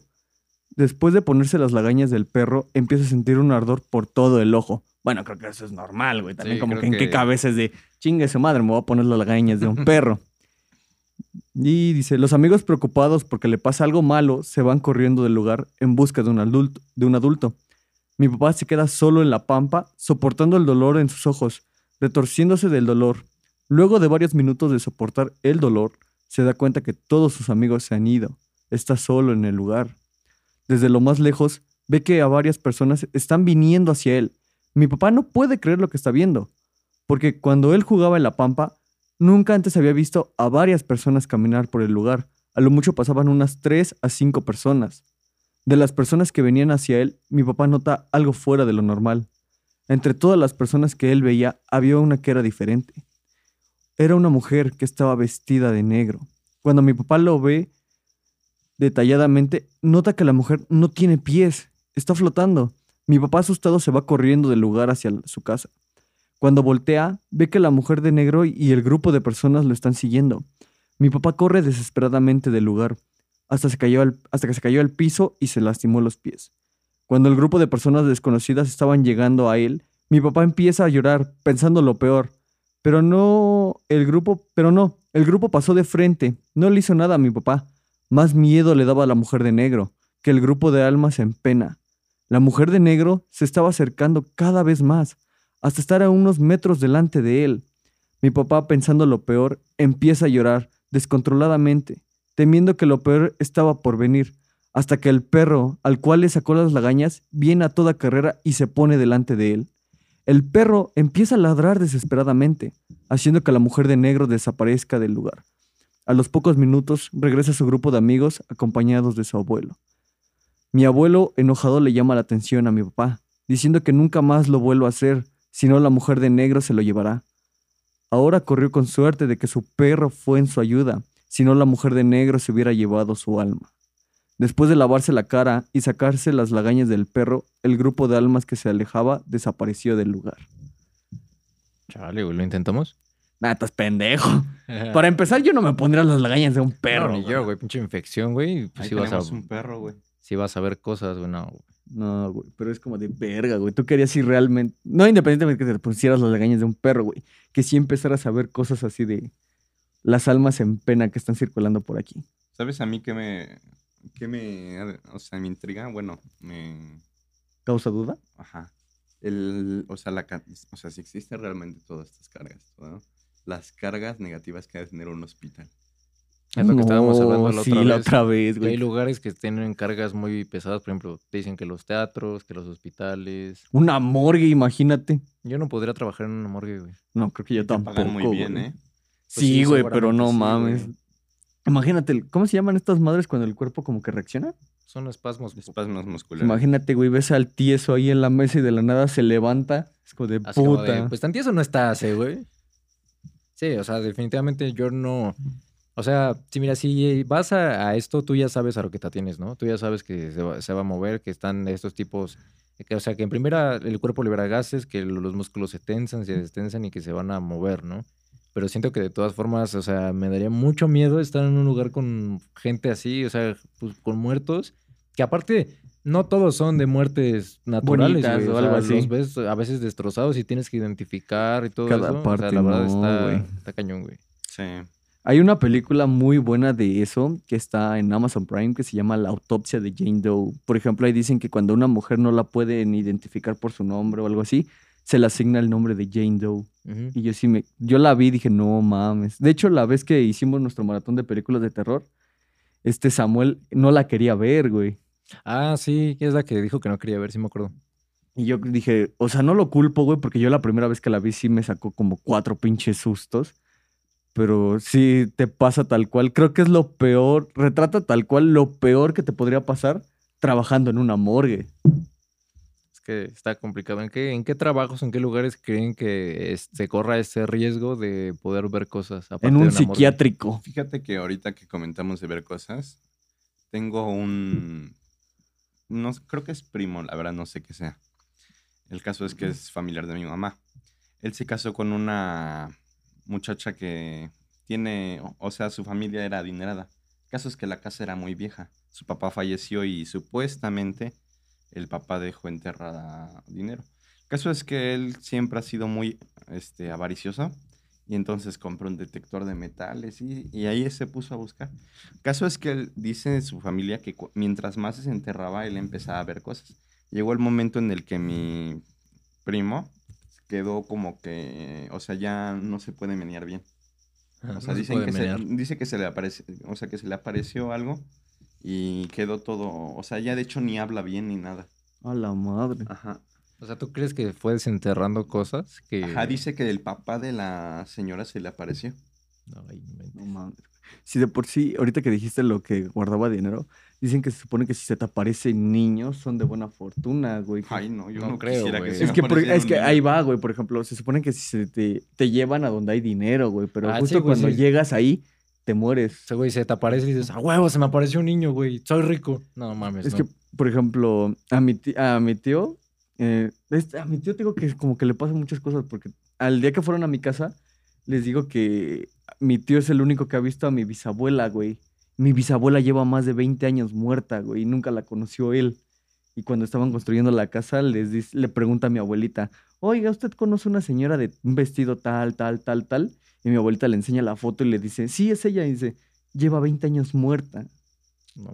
Después de ponerse las lagañas del perro, empieza a sentir un ardor por todo el ojo. Bueno, creo que eso es normal, güey. También Sí, como que en qué que- cabeza es de chingue su madre, me voy a poner las lagañas de un perro. Y dice, los amigos preocupados porque le pasa algo malo se van corriendo del lugar en busca de un adulto. De un adulto. Mi papá se queda solo en la pampa, soportando el dolor en sus ojos, retorciéndose del dolor. Luego de varios minutos de soportar el dolor, se da cuenta que todos sus amigos se han ido. Está solo en el lugar. Desde lo más lejos, ve que a varias personas están viniendo hacia él. Mi papá no puede creer lo que está viendo, porque cuando él jugaba en la pampa, nunca antes había visto a varias personas caminar por el lugar. A lo mucho pasaban unas 3 a 5 personas. De las personas que venían hacia él, mi papá nota algo fuera de lo normal. Entre todas las personas que él veía, había una que era diferente. Era una mujer que estaba vestida de negro. Cuando mi papá lo ve detalladamente, nota que la mujer no tiene pies, está flotando. Mi papá asustado se va corriendo del lugar hacia su casa. Cuando voltea, ve que la mujer de negro y el grupo de personas lo están siguiendo. Mi papá corre desesperadamente del lugar, hasta, se cayó hasta que se cayó al piso y se lastimó los pies. Cuando el grupo de personas desconocidas estaban llegando a él, mi papá empieza a llorar, pensando lo peor. Pero no, el grupo, pero no, el grupo pasó de frente, no le hizo nada a mi papá. Más miedo le daba a la mujer de negro, que el grupo de almas en pena. La mujer de negro se estaba acercando cada vez más, hasta estar a unos metros delante de él. Mi papá, pensando lo peor, empieza a llorar descontroladamente, temiendo que lo peor estaba por venir, hasta que el perro, al cual le sacó las lagañas, viene a toda carrera y se pone delante de él. El perro empieza a ladrar desesperadamente, haciendo que la mujer de negro desaparezca del lugar. A los pocos minutos regresa su grupo de amigos acompañados de su abuelo. Mi abuelo enojado le llama la atención a mi papá, diciendo que nunca más lo vuelvo a hacer, si no la mujer de negro se lo llevará. Ahora corrió con suerte de que su perro fue en su ayuda, si no la mujer de negro se hubiera llevado su alma. Después de lavarse la cara y sacarse las lagañas del perro, el grupo de almas que se alejaba desapareció del lugar. Chale, güey, ¿lo intentamos? Nah, estás pendejo. Para empezar, yo no me pondría las lagañas de un perro. No, ni yo, güey, pinche infección, güey. Pues Ahí a, tenemos un perro, güey. Sí vas a ver cosas, güey, no. güey. No, güey, pero es como de verga, güey. Tú querías ir realmente, no independientemente que te pusieras las lagañas de un perro, güey, que sí empezaras a ver cosas así de las almas en pena que están circulando por aquí. ¿Sabes a mí qué me, qué me, o sea, me intriga? Bueno, me, ¿Causa duda? ajá. El, o sea, la, o sea, si existen realmente todas estas cargas, ¿no? Las cargas negativas que ha de tener un hospital. Es lo que estábamos hablando la otra sí, vez. la otra vez, que hay güey. lugares que tienen cargas muy pesadas, por ejemplo, te dicen que los teatros, que los hospitales. Una morgue, imagínate. Yo no podría trabajar en una morgue, güey. No, creo que yo tampoco. pagan muy bien, güey. ¿eh? Pues sí, sí, güey, pero no sí, mames. güey. Imagínate, ¿cómo se llaman estas madres cuando el cuerpo como que reacciona? Son espasmos. Espasmos musculares. Imagínate, güey, ves al tieso ahí en la mesa y de la nada se levanta. Es como de Así como puta. de, pues tan tieso no estás, eh, güey. Sí, o sea, definitivamente yo no. O sea, si mira, si vas a, a esto, tú ya sabes a lo que te atienes, ¿no? Tú ya sabes que se va, se va a mover, que están estos tipos. que, o sea, que en primera el cuerpo libera gases, que lo- los músculos se tensan, se destensan y que se van a mover, ¿no? Pero siento que de todas formas, o sea, me daría mucho miedo estar en un lugar con gente así, o sea, pues, con muertos, que aparte no todos son de muertes naturales, Bonitas o o algo sea, así. Los ves a veces destrozados y tienes que identificar y todo Cada eso. o sea, parte, la verdad no, está, está cañón, güey. Sí. Hay una película muy buena de eso que está en Amazon Prime que se llama La autopsia de Jane Doe. Por ejemplo, ahí dicen que cuando una mujer no la pueden identificar por su nombre o algo así, se le asigna el nombre de Jane Doe. Y yo sí me, yo la vi y dije, no mames. De hecho, la vez que hicimos nuestro maratón de películas de terror, este Samuel no la quería ver, güey. Ah, sí, es la que dijo que no quería ver, sí me acuerdo. Y yo dije, o sea, no lo culpo, güey, porque yo la primera vez que la vi sí me sacó como cuatro pinches sustos. Pero sí te pasa tal cual. Creo que es lo peor, retrata tal cual lo peor que te podría pasar trabajando en una morgue. Es que está complicado. ¿En qué, en qué trabajos, en qué lugares creen que es- se corra ese riesgo de poder ver cosas? En de un morgue? psiquiátrico. Fíjate que ahorita que comentamos de ver cosas, tengo un... No, sé, creo que es primo, la verdad no sé qué sea. El caso es que es familiar de mi mamá. Él se casó con una muchacha que tiene, o- sea, su familia era adinerada. Caso es que la casa era muy vieja. Su papá falleció y supuestamente el papá dejó enterrada dinero. Caso es que él siempre ha sido muy este, avaricioso y entonces compró un detector de metales y, ahí se puso a buscar. Caso es que él dice de su familia que mientras más se enterraba, él empezaba a ver cosas. Llegó el momento en el que mi primo quedó como que, o sea, ya no se puede menear bien. Ajá, O sea, no se dicen que se, dice que se le aparece, o sea, que se le apareció algo y quedó todo, o sea, ya de hecho ni habla bien ni nada. A la madre. Ajá. O sea, ¿tú crees que fue desenterrando cosas? Que... Ajá, dice que el papá de la señora se le apareció. Ay, no inventes. No mames. Si de por sí, ahorita que dijiste lo que guardaba dinero, dicen que se supone que si se te aparecen niños son de buena fortuna, güey. Ay, no, yo No no, creo, güey. que se Es que, por- es que niño. ahí va, güey. Por ejemplo, se supone que si se te, te llevan a donde hay dinero, güey. Pero Ah, sí, justo güey, cuando sí. llegas ahí, te mueres. Ese güey se te aparece y dices, ¡a huevo! Se me apareció un niño, güey. Soy rico. No mames. Es no. que, por ejemplo, a mi, ti- a mi tío, eh, este- a mi tío te digo que como que le pasan muchas cosas, porque al día que fueron a mi casa, les digo que mi tío es el único que ha visto a mi bisabuela, güey. Mi bisabuela lleva más de 20 años muerta, güey, y nunca la conoció él. Y cuando estaban construyendo la casa, les dice- le pregunta a mi abuelita, oiga, ¿usted conoce una señora de un vestido tal, tal, tal, tal? Y mi abuelita le enseña la foto y le dice, sí, es ella. Y dice, lleva 20 años muerta.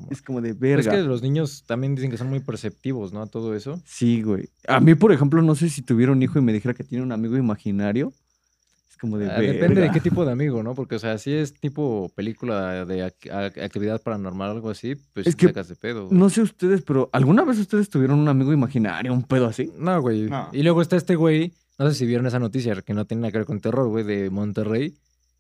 Es como de Pero verga. es que los niños también dicen que son muy perceptivos, ¿no? A todo eso. Sí, güey. A mí, por ejemplo, no sé si tuviera un hijo y me dijera que tiene un amigo imaginario. Es como de Ah, depende de qué tipo de amigo, ¿no? Porque, o sea, si es tipo película de ac- ac- actividad paranormal o algo así, pues Es que sacas de pedo. güey. No sé ustedes, pero ¿alguna vez ustedes tuvieron un amigo imaginario, un pedo así? No, güey. No. Y luego está este güey, no sé si vieron esa noticia, que no tiene nada que ver con terror, güey, de Monterrey.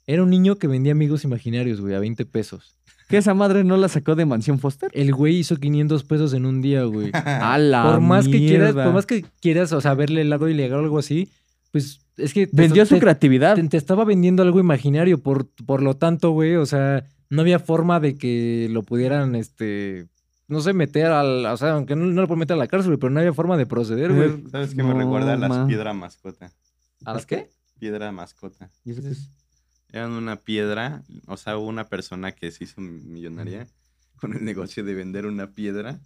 Era un niño que vendía amigos imaginarios, güey, a 20 pesos. ¿Que esa madre no la sacó de Mansión Foster? El güey hizo 500 pesos en un día, güey. A la por más que quieras, por más que quieras, o sea, verle el lado ilegal o algo así, pues es que te- Vendió su te- creatividad. te, te estaba vendiendo algo imaginario, por, por lo tanto, güey, o sea, no había forma de que lo pudieran, este, no sé, meter al, o sea, aunque no, no lo pueden meter a la cárcel, güey, pero no había forma de proceder, güey. ¿Sabes qué me recuerda a las ma. piedra mascota? ¿A las qué? Piedra mascota. ¿Y eso qué es? Eran una piedra, o sea, hubo una persona que se hizo millonaria con el negocio de vender una piedra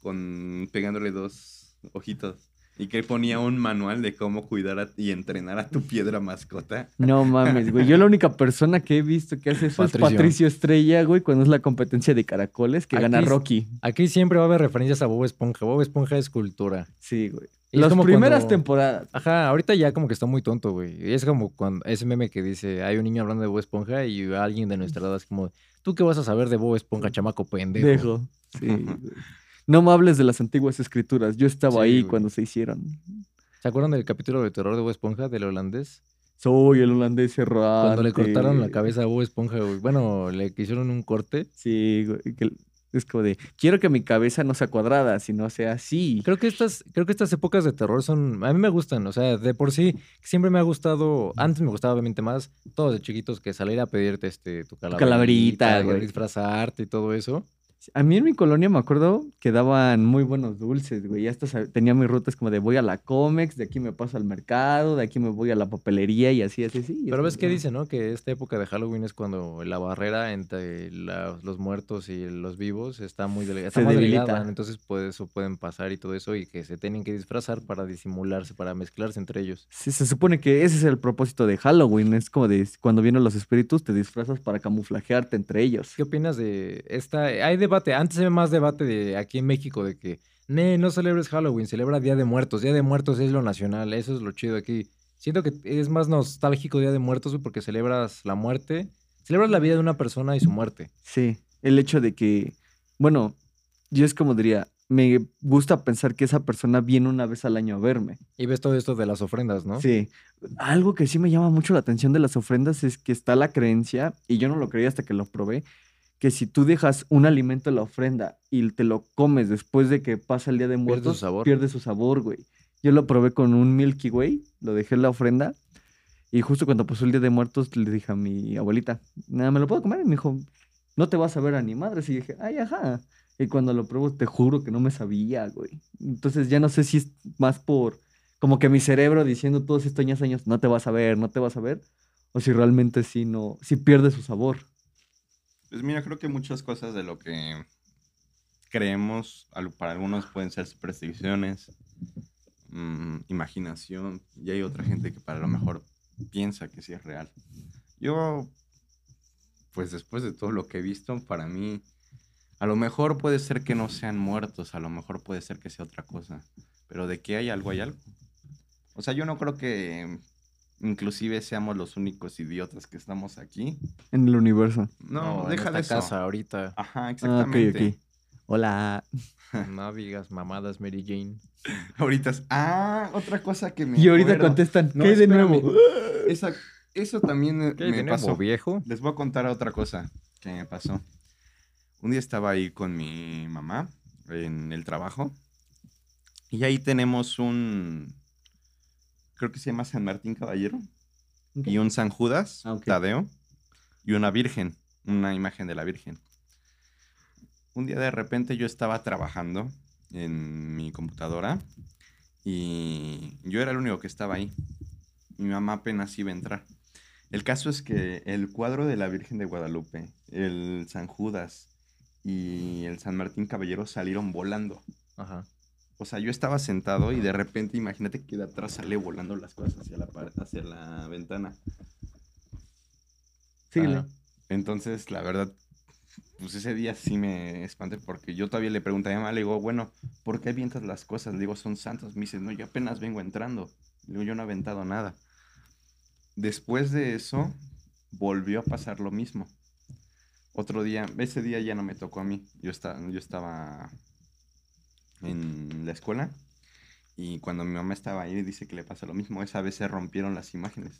con pegándole dos ojitos. Y que ponía un manual de cómo cuidar a- y entrenar a tu piedra mascota. No mames, güey. Yo la única persona que he visto que hace eso Patricio. es Patricio Estrella, güey, cuando es la competencia de caracoles que gana Aquí es- Rocky. Aquí siempre va a haber referencias a Bob Esponja. Bob Esponja es cultura. Sí, güey. Y Las primeras cuando- temporadas. Ajá, ahorita ya como que está muy tonto, güey. Y Es como cuando ese meme que dice, hay un niño hablando de Bob Esponja y alguien de nuestra edad es como, ¿tú qué vas a saber de Bob Esponja, chamaco pendejo? Dejo. Sí. No me hables de las antiguas escrituras. Yo estaba Sí, ahí güey. cuando se hicieron. ¿Se acuerdan del capítulo de terror de Bob Esponja, del holandés? Soy el holandés errante. Cuando le cortaron la cabeza a Bob Esponja, güey. Bueno, le hicieron un corte. Sí, güey. que es como de, quiero que mi cabeza no sea cuadrada, sino sea así. Creo que estas, creo que estas épocas de terror son, a mí me gustan, o sea, de por sí siempre me ha gustado, antes me gustaba obviamente más, todos de chiquitos que salir a pedirte este tu calaverita, calaverita, y güey. disfrazarte y todo eso. A mí en mi colonia me acuerdo que daban muy buenos dulces, güey. Ya hasta tenía mis rutas como de voy a la Comex, de aquí me paso al mercado, de aquí me voy a la papelería y así, así, así. y Pero es ves que de, dice, ¿no? Que esta época de Halloween es cuando la barrera entre la- los muertos y los vivos está muy delgada, está Se más debilita. delgada, entonces por eso pueden pasar y todo eso y que se tienen que disfrazar para disimularse, para mezclarse entre ellos. Sí, se supone que ese es el propósito de Halloween. Es como de cuando vienen los espíritus, te disfrazas para camuflajearte entre ellos. ¿Qué opinas de esta? Hay debate, antes había más debate de aquí en México de que, "Ne, no celebres Halloween, celebra Día de Muertos. Día de Muertos es lo nacional, eso es lo chido aquí. Siento que es más nostálgico Día de Muertos porque celebras la muerte, celebras la vida de una persona y su muerte. Sí, el hecho de que, bueno, yo es como diría, me gusta pensar que esa persona viene una vez al año a verme. Y ves todo esto de las ofrendas, ¿no? Sí. Algo que sí me llama mucho la atención de las ofrendas es que está la creencia, y yo no lo creía hasta que lo probé, que si tú dejas un alimento en la ofrenda y te lo comes después de que pasa el día de su muertos, sabor. pierde su sabor, güey. Yo lo probé con un Milky Way, lo dejé en la ofrenda, y justo cuando pasó el día de muertos le dije a mi abuelita, nada, ¿me lo puedo comer? Y me dijo, no te vas a ver a ni madres. Y dije, ay, ajá. Y cuando lo pruebo, te juro que no me sabía, güey. Entonces ya no sé si es más por como que mi cerebro diciendo todos estos años, años, no te vas a ver, no te vas a ver, o si realmente sí no, si pierde su sabor. Pues mira, creo que muchas cosas de lo que creemos, para algunos pueden ser supersticiones, mm, imaginación, y hay otra gente que para lo mejor piensa que sí es real. Yo, pues después de todo lo que he visto, para mí, a lo mejor puede ser que no sean muertos, a lo mejor puede ser que sea otra cosa, pero de que hay algo, hay algo. O sea, yo no creo que inclusive seamos los únicos idiotas que estamos aquí. En el universo. No, en deja esta de eso. casa ahorita. Ajá, Ah, ok, exactamente. ok. Hola. No digas mamadas, Mary Jane. Ahorita es- Ah, otra cosa que me. Y ahorita acuerdo. contestan, No, ¿qué hay de nuevo? Esa- eso también ¿Qué me de nuevo, pasó. viejo? Les voy a contar otra cosa que me pasó. Un día estaba ahí con mi mamá en el trabajo. Y ahí tenemos un. Creo que se llama San Martín Caballero. Y un San Judas, Ah. Tadeo. Y una Virgen, una imagen de la Virgen. Un día de repente yo estaba trabajando en mi computadora y yo era el único que estaba ahí. Mi mamá apenas iba a entrar. El caso es que el cuadro de la Virgen de Guadalupe, el San Judas y el San Martín Caballero salieron volando. Ajá. O sea, yo estaba sentado y de repente imagínate que de atrás sale volando las cosas hacia la, hacia la ventana. Síguele. Ajá. Entonces, la verdad, pues ese día sí me espanté porque yo todavía le pregunté a mi mamá, le digo, bueno, ¿por qué avientas las cosas? Le digo, son santos. Me dice, no, yo apenas vengo entrando. Le digo, yo no he aventado nada. Después de eso, volvió a pasar lo mismo. Otro día, ese día ya no me tocó a mí. Yo estaba, yo estaba en la escuela y cuando mi mamá estaba ahí dice que le pasa lo mismo. Esa vez se rompieron las imágenes.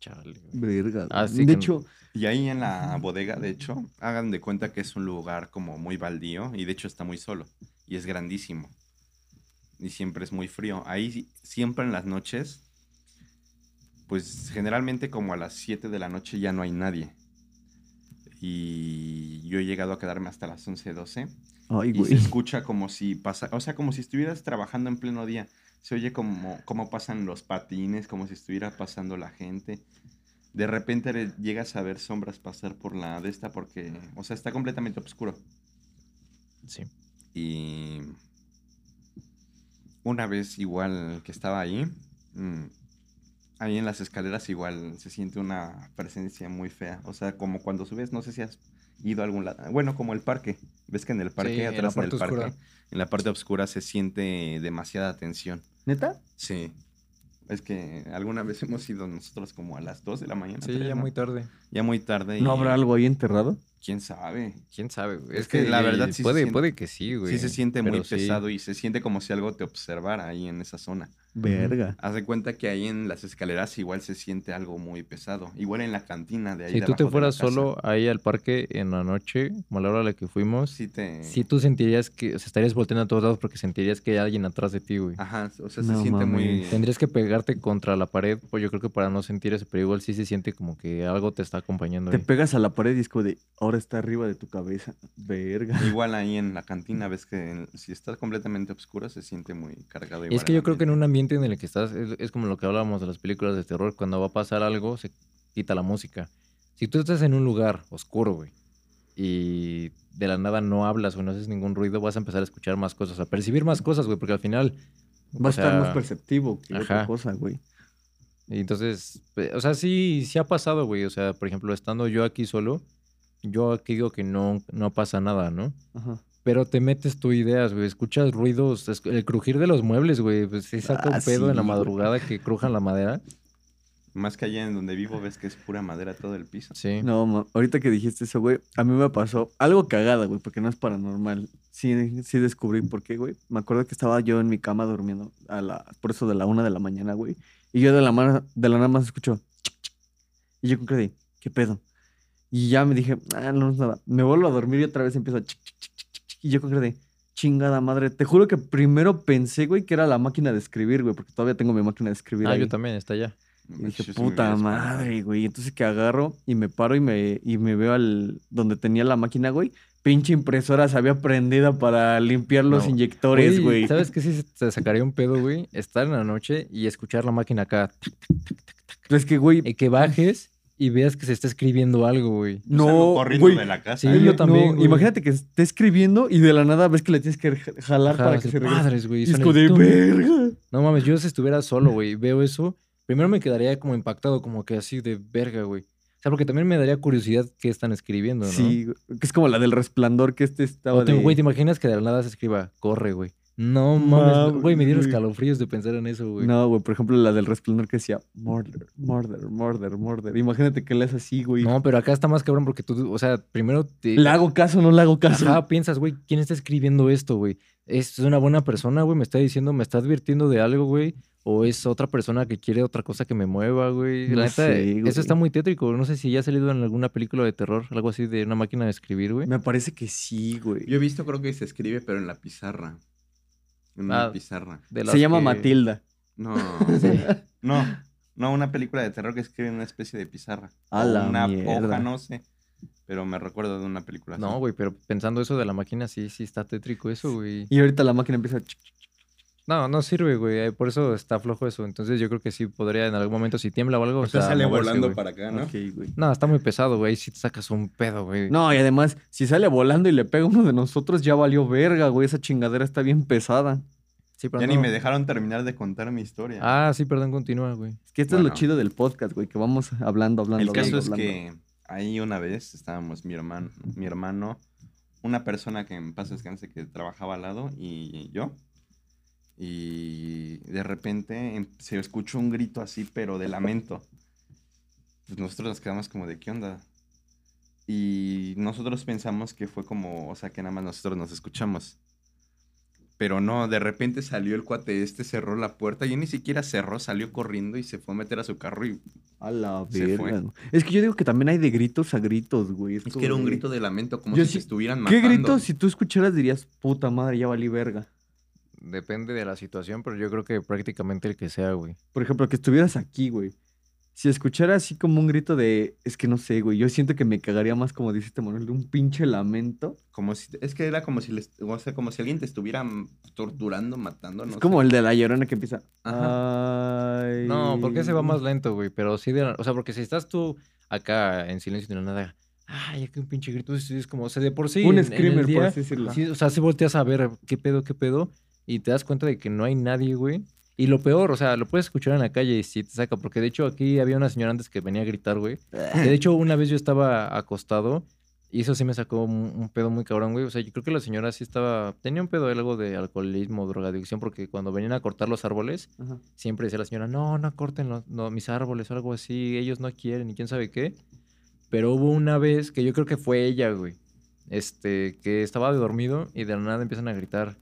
Chale. Verga. Ah, de que- hecho, Y ahí en la bodega, de hecho, hagan de cuenta que es un lugar como muy baldío y de hecho está muy solo y es grandísimo. Y siempre es muy frío. Ahí siempre en las noches, pues generalmente como a las 7 de la noche ya no hay nadie. Y yo he llegado a quedarme hasta las 11, 12 ay, y se escucha como si pasa, o sea, como si estuvieras trabajando en pleno día. Se oye como, como pasan los patines, como si estuviera pasando la gente. De repente le- llegas a ver sombras pasar por la de esta porque, o sea, está completamente oscuro. Sí. Y una vez igual que estaba ahí, mm, ahí en las escaleras igual se siente una presencia muy fea. O sea, como cuando subes, no sé si has ido a algún lado. Bueno, como el parque. Ves que en el parque, Sí, en la atrás en, el parte parque, oscura. en la parte oscura se siente demasiada tensión. ¿Neta? Sí. Es que alguna vez hemos ido nosotros como a las 2 de la mañana. Sí, ya ¿no? muy tarde. Ya muy tarde. ¿No habrá algo ahí enterrado? ¿Quién sabe? ¿Quién sabe, güey? Es que la verdad sí se puede, siente- puede que sí, güey. Sí se siente muy sí. pesado y se siente como si algo te observara ahí en esa zona. Verga. Haz de cuenta que ahí en las escaleras igual se siente algo muy pesado. Igual en la cantina de ahí. Si tú te fueras solo ahí al parque en la noche, como a la hora a la que fuimos, Sí te... si tú sentirías que, o sea, estarías volteando a todos lados porque sentirías que hay alguien atrás de ti, güey. Ajá, o sea, No se siente muy... Tendrías que pegarte contra la pared, pues yo creo que para no sentir eso, pero igual sí se siente como que algo te está acompañando. Te ahí. pegas a la pared y es como de, ahora está arriba de tu cabeza. Verga. Igual ahí en la cantina ves que en- si está completamente oscuro se siente muy cargado. Y igual es que el yo creo que en ambiente. un ambiente en el que estás, es, es como lo que hablábamos de las películas de terror, cuando va a pasar algo, se quita la música. Si tú estás en un lugar oscuro, güey, y de la nada no hablas o no haces ningún ruido, vas a empezar a escuchar más cosas, a percibir más cosas, güey, porque al final... Va a o estar sea, más perceptivo que otra ajá. cosa, güey. Y entonces, pe- o sea, sí, sí ha pasado, güey. O sea, por ejemplo, estando yo aquí solo, yo aquí digo que no, no pasa nada, ¿no? Ajá. Pero te metes tu ideas, güey. Escuchas ruidos, el crujir de los muebles, güey. Pues sí saca Ah, un pedo en la güey. madrugada que crujan la madera. Más que allá en donde vivo ves que es pura madera todo el piso. Sí. No, ma- ahorita que dijiste eso, güey, a mí me pasó algo cagada, güey, porque no es paranormal. Sí, sí descubrí por qué, güey. Me acuerdo que estaba yo en mi cama durmiendo a la, por eso de la una de la mañana, güey. Y yo de la, mano, de la nada más escucho. Y yo con ¿qué pedo? Y ya me dije, ah, no es nada. Me vuelvo a dormir y otra vez empiezo. chic, chic, chic, chic, chic, chic. Y yo con cara de, chingada madre. Te juro que primero pensé, güey, que era la máquina de escribir, güey, porque todavía tengo mi máquina de escribir. Ah, ahí. yo también, está allá. Y dije, sí puta madre, güey. Entonces que agarro y me paro y me, y me veo al donde tenía la máquina, güey. Pinche impresora se había prendida para limpiar los No. inyectores, güey. ¿Sabes qué? Sí se sacaría un pedo, güey. Estar en la noche y escuchar la máquina acá. Es que, güey, Y que bajes y veas que se está escribiendo algo, güey. No, corriendo güey. de la casa. Sí, ¿eh? yo también. Imagínate que esté escribiendo y de la nada ves que le tienes que jalar para que se regrese. madres, güey. El de verga. No mames, yo si estuviera solo, güey, veo eso, primero me quedaría como impactado, como que así de verga, güey. O sea, porque también me daría curiosidad qué están escribiendo, ¿no? Sí, que es como la del resplandor que este estaba O te- de... Güey, ¿te imaginas que de la nada se escriba, corre, güey? No mames, güey, me dieron escalofríos de pensar en eso, güey. No, güey, por ejemplo, la del resplandor que decía murder, murder, murder, murder. Imagínate que lees así, güey. No, pero acá está más cabrón porque tú, o sea, primero te... ¿Le hago caso o no le hago caso? Ajá, piensas, güey, ¿quién está escribiendo esto, güey? ¿Es una buena persona, güey? ¿Me está diciendo, me está advirtiendo de algo, güey? ¿O es otra persona que quiere otra cosa que me mueva, güey? No neta, sé, eso güey. está muy tétrico. No sé si ya ha salido en alguna película de terror, algo así de una máquina de escribir, güey. Me parece que sí, güey. Yo he visto, creo que se escribe, pero en la pizarra. En una Ah, pizarra. De Se llama que- Matilda. No. No, no, una película de terror que escribe en una especie de pizarra. A la una mierda. hoja, no sé. Pero me recuerdo de una película así. No, güey, pero pensando eso de la máquina, sí, sí está tétrico eso, güey. Y ahorita la máquina empieza... chic. No, no sirve, güey. eh, Por eso está flojo eso. Entonces yo creo que sí podría en algún momento, si tiembla o algo, o sea, sale moverse, volando güey. para acá, ¿no? Güey. No, está muy pesado, güey. Ahí sí te sacas un pedo, güey. No, y además, si sale volando y le pega a uno de nosotros, ya valió verga, güey. Esa chingadera está bien pesada. Sí, pero Ya no. ni me dejaron terminar de contar mi historia. Ah, sí, perdón, continúa, güey. Es que esto es lo chido del podcast, güey, que vamos hablando, hablando, El caso hablando, es hablando. que ahí una vez estábamos mi hermano, mi hermano, una persona que en paz descanse que trabajaba al lado y yo. Y de repente em- se escuchó un grito así, pero de lamento. Pues nosotros nos quedamos como de qué onda. Y nosotros pensamos que fue como, o sea, que nada más nosotros nos escuchamos. Pero no, de repente salió el cuate este, cerró la puerta y ni siquiera cerró, salió corriendo y se fue a meter a su carro y A la Se fue. verga. Es que yo digo que también hay de gritos a gritos, güey. Es que era un grito de lamento, como Yo si estuvieran ¿Qué matando. grito si tú escucharas dirías, puta madre, ya valí verga? Depende de la situación, pero yo creo que prácticamente el que sea, güey. Por ejemplo, que estuvieras aquí, güey. Si escuchara así como un grito de, es que no sé, güey, yo siento que me cagaría más como dice este Manuel, de un pinche lamento. Como si, es que era como si, les, o sea, como si alguien te estuviera torturando, matando, no es sé. como el de la llorona que empieza. Ajá. Ay. No, porque ese va más lento, güey. Pero sí, de la- o sea, porque si estás tú acá en silencio y de la nada, ay, aquí un pinche grito, es como, o sea, de por sí. un en- en el screamer, por día, así decirlo. Sí, o sea, si volteas a ver qué pedo, qué pedo, y te das cuenta de que no hay nadie, güey. Y lo peor, o sea, lo puedes escuchar en la calle y sí te saca, porque de hecho aquí había una señora antes que venía a gritar, güey. que de hecho, una vez yo estaba acostado y eso sí me sacó un, un pedo muy cabrón, güey. O sea, yo creo que la señora sí estaba, tenía un pedo algo de alcoholismo, drogadicción, porque cuando venían a cortar los árboles, Ajá. siempre decía la señora, no, no corten los- no, mis árboles o algo así, ellos no quieren y quién sabe qué. Pero hubo una vez que yo creo que fue ella, güey, este, que estaba dormido y de la nada empiezan a gritar.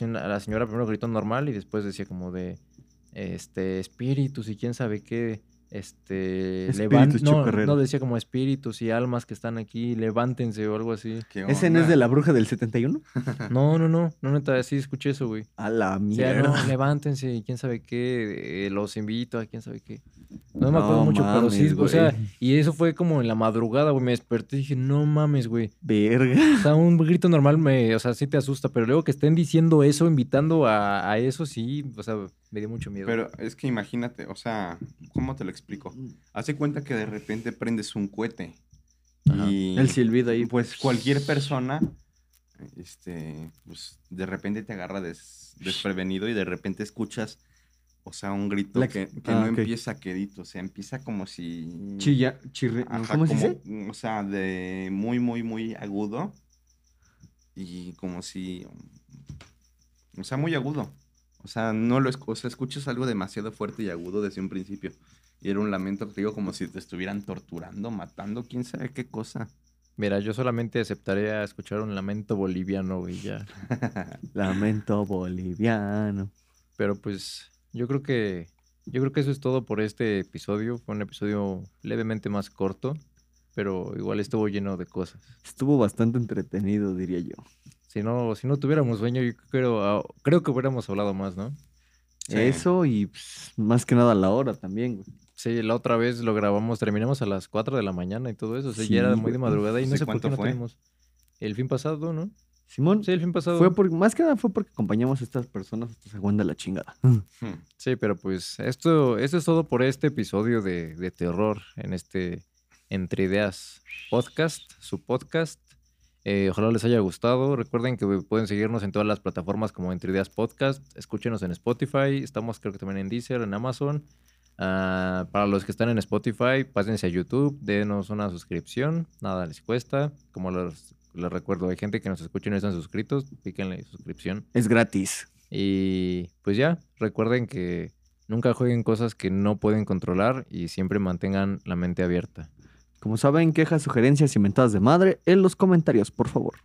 Una- la señora primero gritó normal y después decía como de, este, espíritus y quién sabe qué, este, Espíritus, no, no, decía como espíritus y almas que están aquí, levántense o algo así. ¿Qué ¿Ese no es de la bruja del 71? No, no, no, no, neta, sí escuché eso, güey. A la O sea, mierda. no, levántense y quién sabe qué, eh, los invito a quién sabe qué. No me acuerdo No mucho, pero sí, mames, o sea, güey. y eso fue como en la madrugada, güey, me desperté y dije, no mames, güey. Verga. O sea, un grito normal me, o sea, sí te asusta, pero luego que estén diciendo eso, invitando a, a eso, sí, o sea, me dio mucho miedo. Pero es que imagínate, o sea, ¿cómo te lo explico? Hace cuenta que de repente prendes un cohete. Ajá. Y El silbido ahí. pues cualquier persona, este, pues de repente te agarra des- desprevenido y de repente escuchas, o sea, un grito La- que, que ah, no ok. empieza quedito, o sea, empieza como si... Chilla, chirre. Ajá, ¿Cómo se como, dice? O sea, de muy, muy, muy agudo. Y como si. O sea, muy agudo. O sea, no lo o sea, escuchas algo demasiado fuerte y agudo desde un principio. Y era un lamento, te digo, como si te estuvieran torturando, matando, quién sabe qué cosa. Mira, yo solamente aceptaría escuchar un lamento boliviano, güey, ya. Lamento boliviano. Pero pues, yo creo que, yo creo que eso es todo por este episodio. Fue un episodio levemente más corto, pero igual estuvo lleno de cosas. Estuvo bastante entretenido, diría yo. Si no, si no tuviéramos sueño, yo creo, ah, creo que hubiéramos hablado más, ¿no? Sí. Eso y pues, más que nada la hora también, güey. Sí, la otra vez lo grabamos, terminamos a las 4 de la mañana y todo eso. O sea, Sí, ya era muy de madrugada y no ¿Hace sé por qué no fue? tuvimos. El fin pasado, ¿no? Simón, Sí, el fin pasado. fue por, más que nada fue porque acompañamos a estas personas hasta se aguanta la chingada. Hmm. Sí, pero pues esto, esto es todo por este episodio de, de terror en este Entre Ideas Podcast, su podcast. Eh, ojalá les haya gustado. Recuerden que pueden seguirnos en todas las plataformas como Entre Ideas Podcast. Escúchenos en Spotify. Estamos creo que también en Deezer, en Amazon. Ah, para los que están en Spotify, pásense a YouTube, denos una suscripción. Nada les cuesta. Como les, les recuerdo, hay gente que nos escucha y no están suscritos. Píquenle suscripción. Es gratis. Y pues ya, recuerden que nunca jueguen cosas que no pueden controlar y siempre mantengan la mente abierta. Como saben, quejas, sugerencias y mentadas de madre en los comentarios, por favor.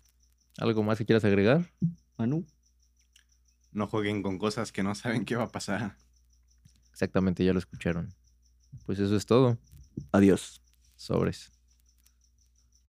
¿Algo más que quieras agregar? Manu. No jueguen con cosas que no saben qué va a pasar. Exactamente, ya lo escucharon. Pues eso es todo. Adiós. Sobres.